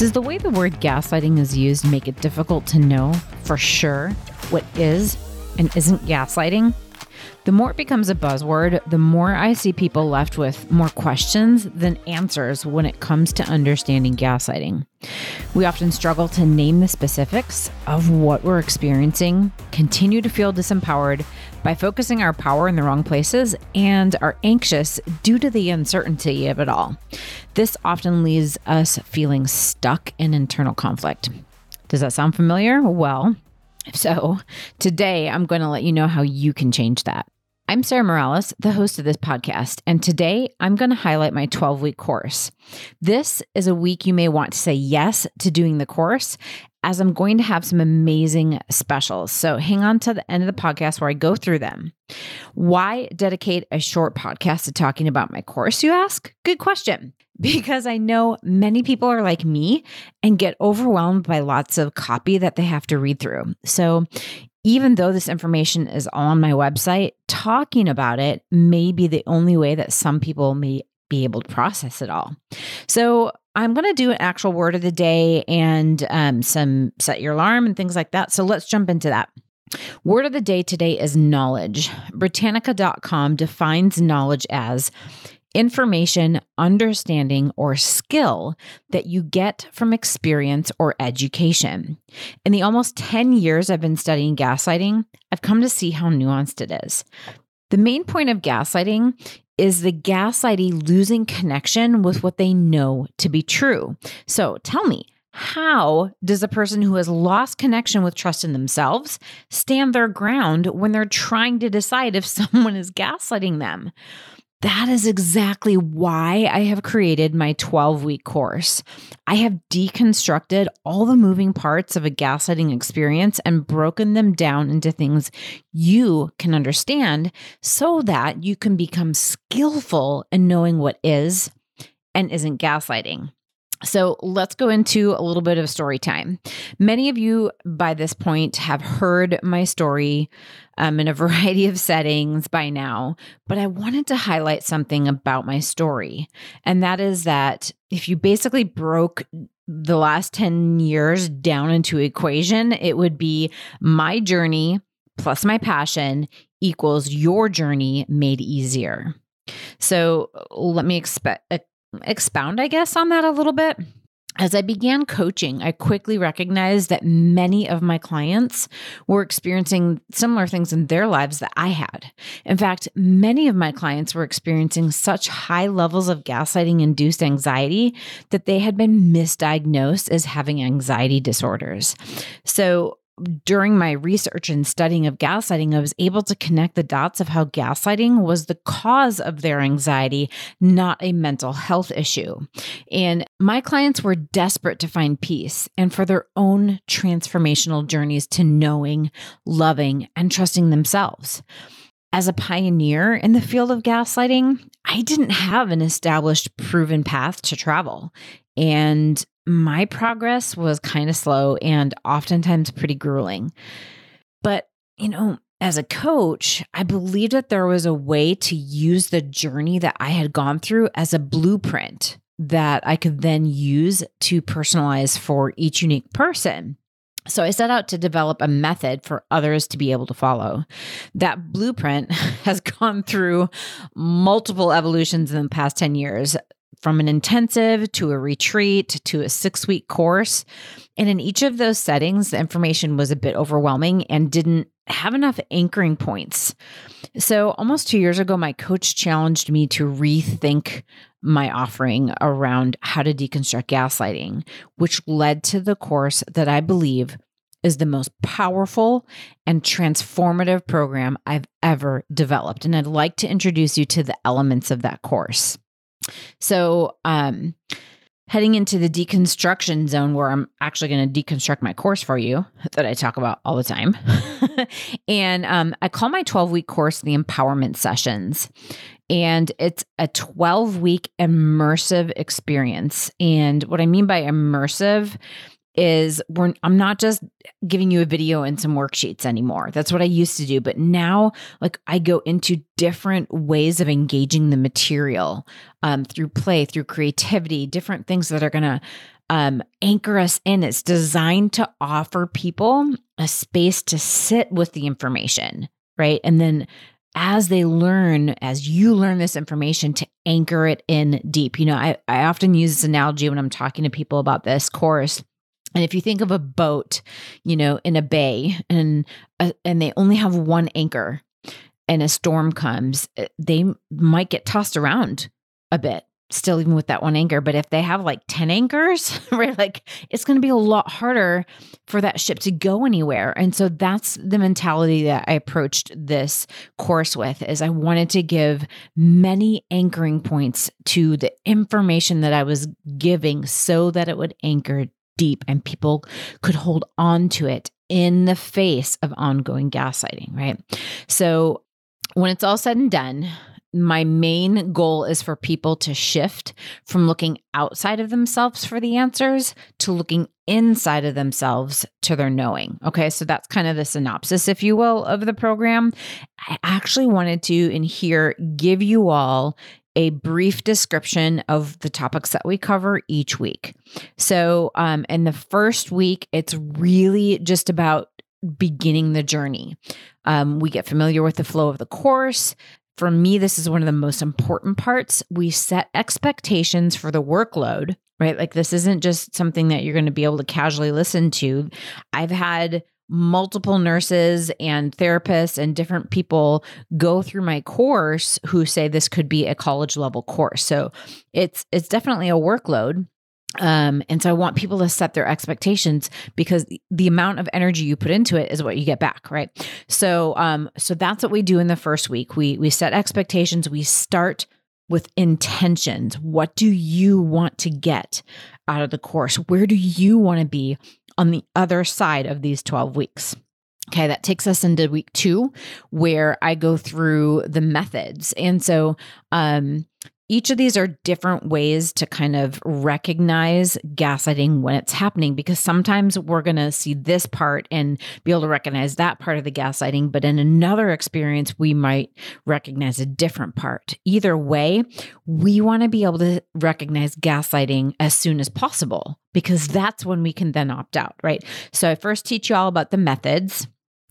Does the way the word gaslighting is used make it difficult to know for sure what is and isn't gaslighting? The more it becomes a buzzword, the more I see people left with more questions than answers when it comes to understanding gaslighting. We often struggle to name the specifics of what we're experiencing, continue to feel disempowered by focusing our power in the wrong places, and are anxious due to the uncertainty of it all. This often leaves us feeling stuck in internal conflict. Does that sound familiar? Well, if so, today I'm going to let you know how you can change that. I'm Sarah Morales, the host of this podcast, and today I'm going to highlight my 12 week course. This is a week you may want to say yes to doing the course, as I'm going to have some amazing specials. So hang on to the end of the podcast where I go through them. Why dedicate a short podcast to talking about my course, you ask? Good question. Because I know many people are like me and get overwhelmed by lots of copy that they have to read through. So even though this information is on my website, talking about it may be the only way that some people may be able to process it all. So I'm going to do an actual word of the day and um, some set your alarm and things like that. So let's jump into that. Word of the day today is knowledge. Britannica.com defines knowledge as information, understanding, or skill that you get from experience or education. In the almost 10 years I've been studying gaslighting, I've come to see how nuanced it is. The main point of gaslighting is the gaslightee losing connection with what they know to be true. So tell me, how does a person who has lost connection with trust in themselves stand their ground when they're trying to decide if someone is gaslighting them? That is exactly why I have created my 12 week course. I have deconstructed all the moving parts of a gaslighting experience and broken them down into things you can understand so that you can become skillful in knowing what is and isn't gaslighting. So let's go into a little bit of story time. Many of you by this point have heard my story um, in a variety of settings by now, but I wanted to highlight something about my story. And that is that if you basically broke the last 10 years down into equation, it would be my journey plus my passion equals your journey made easier. So let me expect expound, I guess, on that a little bit. As I began coaching, I quickly recognized that many of my clients were experiencing similar things in their lives that I had. In fact, many of my clients were experiencing such high levels of gaslighting induced anxiety that they had been misdiagnosed as having anxiety disorders. So, during my research and studying of gaslighting, I was able to connect the dots of how gaslighting was the cause of their anxiety, not a mental health issue. And my clients were desperate to find peace and for their own transformational journeys to knowing, loving, and trusting themselves. As a pioneer in the field of gaslighting, I didn't have an established, proven path to travel. And my progress was kind of slow and oftentimes pretty grueling. But, you know, as a coach, I believed that there was a way to use the journey that I had gone through as a blueprint that I could then use to personalize for each unique person. So I set out to develop a method for others to be able to follow. That blueprint has gone through multiple evolutions in the past 10 years from an intensive to a retreat to a six week course. And in each of those settings, the information was a bit overwhelming and didn't have enough anchoring points. So, almost two years ago, my coach challenged me to rethink my offering around how to deconstruct gaslighting, which led to the course that I believe is the most powerful and transformative program I've ever developed. And I'd like to introduce you to the elements of that course. So, um, heading into the deconstruction zone where I'm actually going to deconstruct my course for you that I talk about all the time. and um, I call my 12 week course the Empowerment Sessions. And it's a 12 week immersive experience. And what I mean by immersive is we're I'm not just giving you a video and some worksheets anymore. That's what I used to do, but now like I go into different ways of engaging the material um, through play, through creativity, different things that are going to um, anchor us in. It's designed to offer people a space to sit with the information, right? And then as they learn, as you learn this information, to anchor it in deep. You know, I, I often use this analogy when I'm talking to people about this course. And if you think of a boat, you know, in a bay and uh, and they only have one anchor and a storm comes, eh, they might get tossed around a bit still even with that one anchor. But if they have like 10 anchors right like it's going to be a lot harder for that ship to go anywhere. And so that's the mentality that i approached this course with is i wanted to give many anchoring points to the information that i was giving so that it would anchor deep and people could hold on to it in the face of ongoing gaslighting right so when it's all said and done my main goal is for people to shift from looking outside of themselves for the answers to looking inside of themselves to their knowing. Okay, so that's kind of the synopsis, if you will, of the program. I actually wanted to, in here, give you all a brief description of the topics that we cover each week. So, um, in the first week, it's really just about beginning the journey. Um, we get familiar with the flow of the course, for me, this is one of the most important parts. We set expectations for the workload, right? Like, this isn't just something that you're going to be able to casually listen to. I've had multiple nurses and therapists and different people go through my course who say this could be a college level course. So it's it's definitely a workload um, and so I want people to set their expectations because the amount of energy you put into it is what you get back, right? So, um, so that's what we do in the first week. We we set expectations. We start with intentions. What do you want to get out of the course? Where do you want to be on the other side of these 12 weeks? Okay, that takes us into week two, where I go through the methods. And so, um, each of these are different ways to kind of recognize gaslighting when it's happening because sometimes we're going to see this part and be able to recognize that part of the gaslighting but in another experience we might recognize a different part. Either way we want to be able to recognize gaslighting as soon as possible because that's when we can then opt out right? So i first teach you all about the methods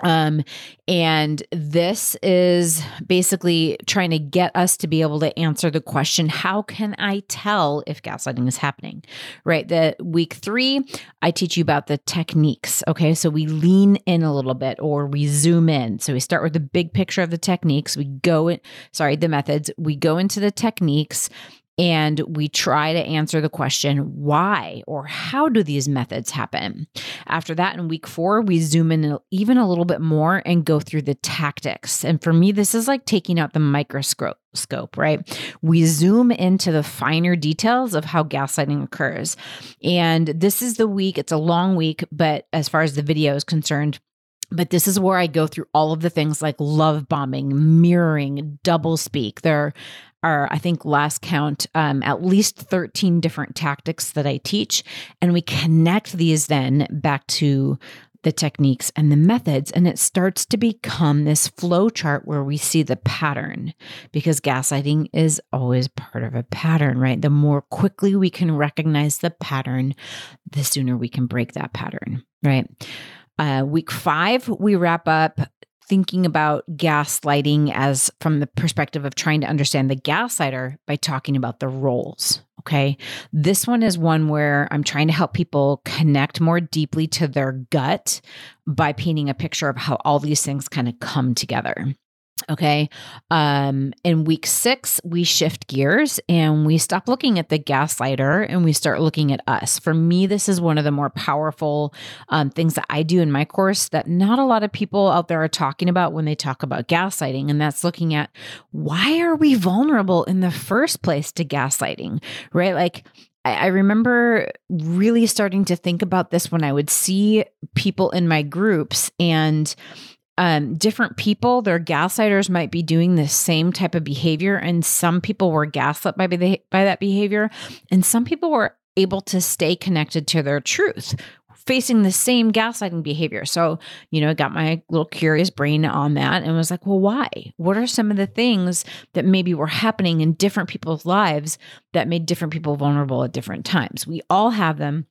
um, and this is basically trying to get us to be able to answer the question how can I tell if gaslighting is happening? Right. The week three, I teach you about the techniques. Okay. So we lean in a little bit or we zoom in. So we start with the big picture of the techniques. We go in, sorry, the methods. We go into the techniques and we try to answer the question why or how do these methods happen? After that in week four we zoom in even a little bit more and go through the tactics. And for me this is like taking out the microscope scope right? We zoom into the finer details of how gaslighting occurs. And this is the week it's a long week but as far as the video is concerned but this is where I go through all of the things like love bombing, mirroring, double speak. There are, I think, last count, um, at least 13 different tactics that I teach. And we connect these then back to the techniques and the methods. And it starts to become this flow chart where we see the pattern because gaslighting is always part of a pattern, right? The more quickly we can recognize the pattern, the sooner we can break that pattern, right? Uh, week five, we wrap up thinking about gaslighting as from the perspective of trying to understand the gaslighter by talking about the roles. Okay. This one is one where I'm trying to help people connect more deeply to their gut by painting a picture of how all these things kind of come together. Okay. Um, in week six, we shift gears and we stop looking at the gaslighter and we start looking at us. For me, this is one of the more powerful um, things that I do in my course that not a lot of people out there are talking about when they talk about gaslighting. And that's looking at why are we vulnerable in the first place to gaslighting, right? Like, I remember really starting to think about this when I would see people in my groups and um, different people, their gaslighters might be doing the same type of behavior, and some people were gaslit by by that behavior, and some people were able to stay connected to their truth facing the same gaslighting behavior. So, you know, I got my little curious brain on that and was like, well, why? What are some of the things that maybe were happening in different people's lives that made different people vulnerable at different times? We all have them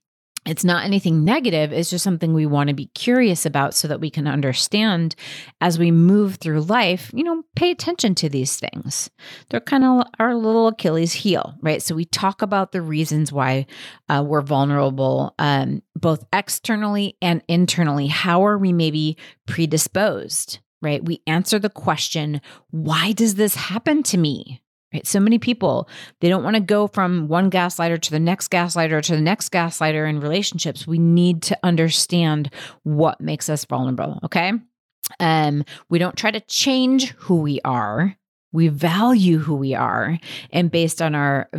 it's not anything negative it's just something we want to be curious about so that we can understand as we move through life you know pay attention to these things. They're kind of our little achilles heel right? So we talk about the reasons why uh, we're vulnerable um, both externally and internally. How are we maybe predisposed right? We answer the question why does this happen to me Right? So many people, they don't want to go from one gaslighter to the next gaslighter to the next gaslighter in relationships. We need to understand what makes us vulnerable. Okay. Um, we don't try to change who we are. We value who we are. And based on our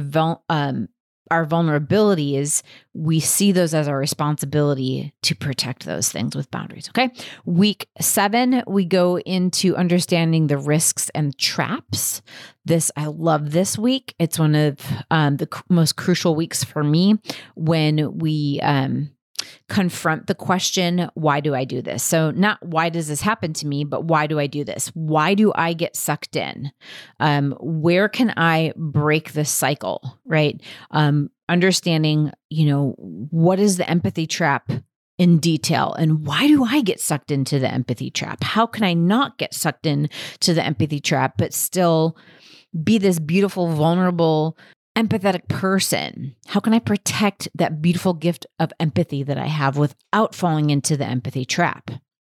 um, our vulnerability is we see those as our responsibility to protect those things with boundaries. Okay. Week seven, we go into understanding the risks and traps. This, I love this week. It's one of um, the most crucial weeks for me when we, um, confront the question, why do I do this? So, not why does this happen to me, but why do I do this? Why do I get sucked in? Um, where can I break the cycle, right? Um, understanding, you know, what is the empathy trap in detail and why do I get sucked into the empathy trap? How can I not get sucked into the empathy trap, but still be this beautiful, vulnerable, empathetic person? How can I protect that beautiful gift of empathy that I have without falling into the empathy trap?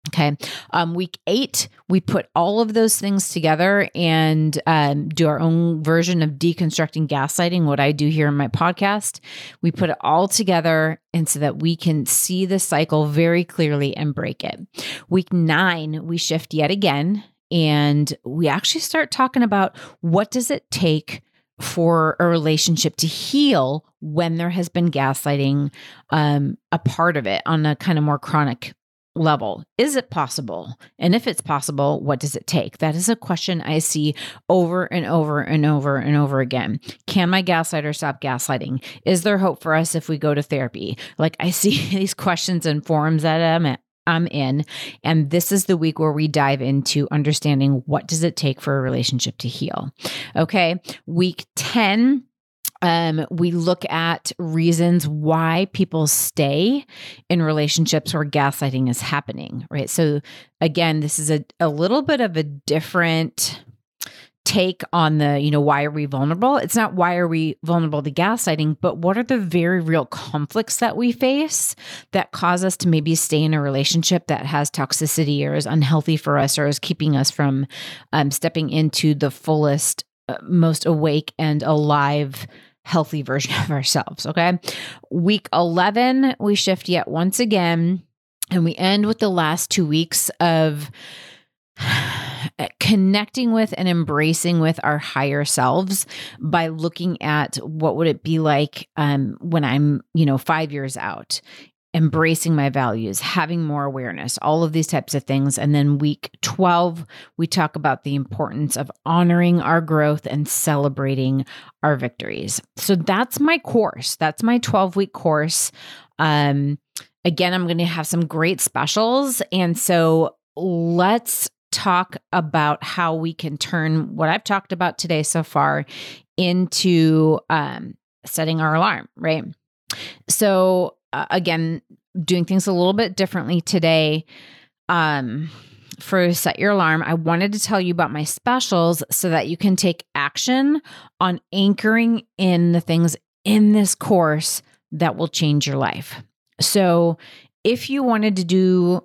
Okay. Um, week eight, we put all of those things together and um, do our own version of deconstructing gaslighting, what I do here in my podcast. We put it all together and so that we can see the cycle very clearly and break it. Week nine, we shift yet again and we actually start talking about what does it take for a relationship to heal when there has been gaslighting um, a part of it on a kind of more chronic level. Is it possible? And if it's possible, what does it take? That is a question I see over and over and over and over again. Can my gaslighter stop gaslighting? Is there hope for us if we go to therapy? Like I see these questions in forums that I'm at, I'm in. And this is the week where we dive into understanding what does it take for a relationship to heal. Okay. Week 10 um, we look at reasons why people stay in relationships where gaslighting is happening, right? So, again, this is a, a little bit of a different take on the, you know, why are we vulnerable? It's not why are we vulnerable to gaslighting, but what are the very real conflicts that we face that cause us to maybe stay in a relationship that has toxicity or is unhealthy for us or is keeping us from um, stepping into the fullest, uh, most awake and alive healthy version of ourselves. Okay. Week 11, we shift yet once again, and we end with the last two weeks of connecting with and embracing with our higher selves by looking at what would it be like um, when i'm you know five years out embracing my values having more awareness all of these types of things. And then week 12 we talk about the importance of honoring our growth and celebrating our victories. So that's my course. That's my 12 week course. Um again i'm going to have some great specials. And so let's talk about how we can turn what I've talked about today so far into um, setting our alarm, right? So, uh, again, doing things a little bit differently today. Um, for set your alarm, I wanted to tell you about my specials so that you can take action on anchoring in the things in this course that will change your life. So, if you wanted to do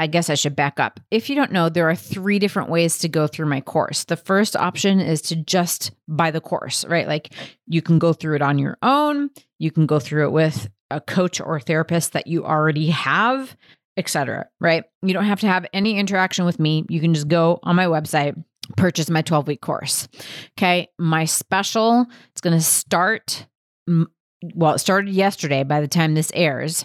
I guess I should back up. If you don't know, there are three different ways to go through my course. The first option is to just buy the course, right? Like you can go through it on your own, you can go through it with a coach or therapist that you already have, etc. right? You don't have to have any interaction with me. You can just go on my website, purchase my 12-week course. Okay? My special, it's going to start well, it started yesterday by the time this airs,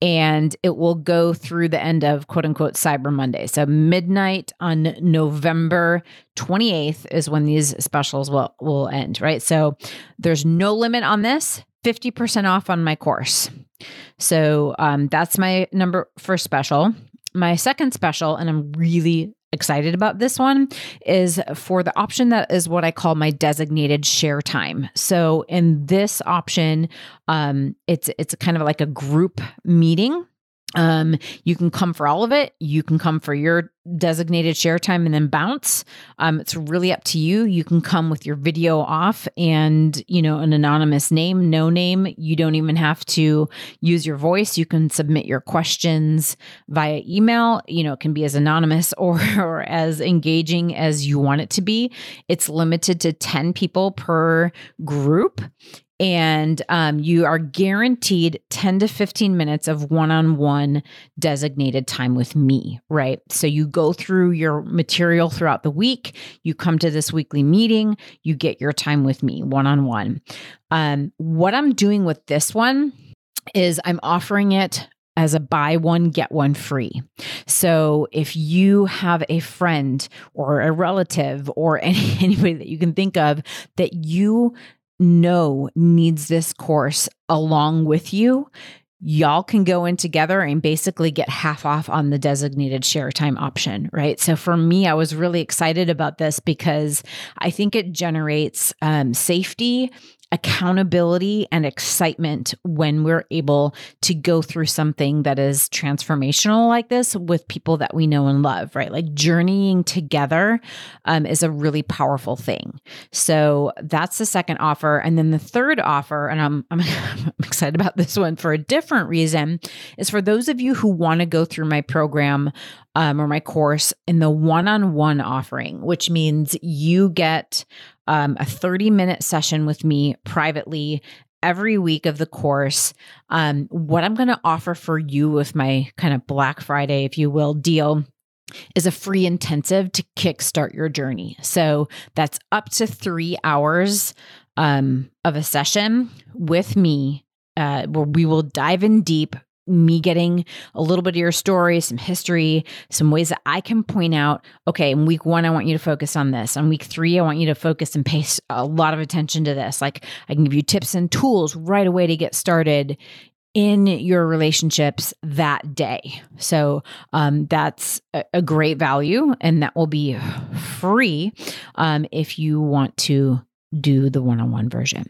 and it will go through the end of quote unquote Cyber Monday. So, midnight on November 28th is when these specials will, will end, right? So, there's no limit on this. 50% off on my course. So um, that's my number first special. My second special, and I'm really excited about this one is for the option that is what I call my designated share time. So in this option, um, it's it's kind of like a group meeting um, you can come for all of it. You can come for your designated share time and then bounce. Um, it's really up to you. You can come with your video off and, you know, an anonymous name, no name. You don't even have to use your voice. You can submit your questions via email. You know, it can be as anonymous or, or as engaging as you want it to be. It's limited to 10 people per group and um, you are guaranteed 10 to 15 minutes of one on one designated time with me, right? So you go through your material throughout the week, you come to this weekly meeting, you get your time with me one on one. What I'm doing with this one is I'm offering it as a buy one, get one free. So if you have a friend or a relative or any, anybody that you can think of that you know needs this course along with you, y'all can go in together and basically get half off on the designated share time option, right? So for me, I was really excited about this because I think it generates um, safety accountability and excitement when we're able to go through something that is transformational like this with people that we know and love, right? Like journeying together um, is a really powerful thing. So that's the second offer. And then the third offer, and I'm, I'm, I'm excited about this one for a different reason, is for those of you who want to go through my program um, or my course in the one on one offering, which means you get um, a 30 minute session with me privately every week of the course. Um, what I'm going to offer for you with my kind of Black Friday, if you will, deal is a free intensive to kickstart your journey. So that's up to three hours um, of a session with me, uh, where we will dive in deep me getting a little bit of your story, some history, some ways that I can point out, okay, in week one, I want you to focus on this. On week three, I want you to focus and pay a lot of attention to this. Like I can give you tips and tools right away to get started in your relationships that day. So um, that's a, a, great value, and that will be free um, if you want to do the one on one version.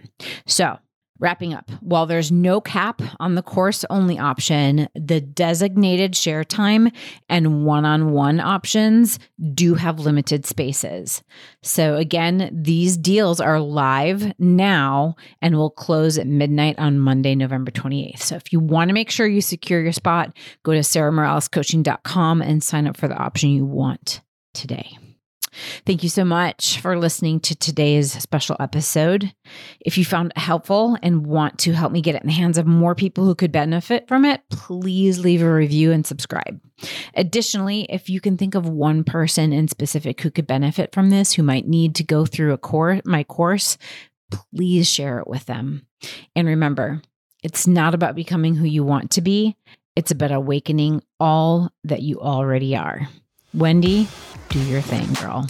So Wrapping up, while there's no cap on the course only option, the designated share time and one on one options do have limited spaces. So, again, these deals are live now and will close at midnight on Monday, November 28th. So, if you want to make sure you secure your spot, go to sarahmoralescoaching.com and sign up for the option you want today. Thank you so much for listening to today's special episode. If you found it helpful and want to help me get it in the hands of more people who could benefit from it, please leave a review and subscribe. Additionally, if you can think of one person in specific who could benefit from this, who might need to go through a course, my course, please share it with them. And remember, it's not about becoming who you want to be. It's about awakening all that you already are. Wendy, do your thing, girl.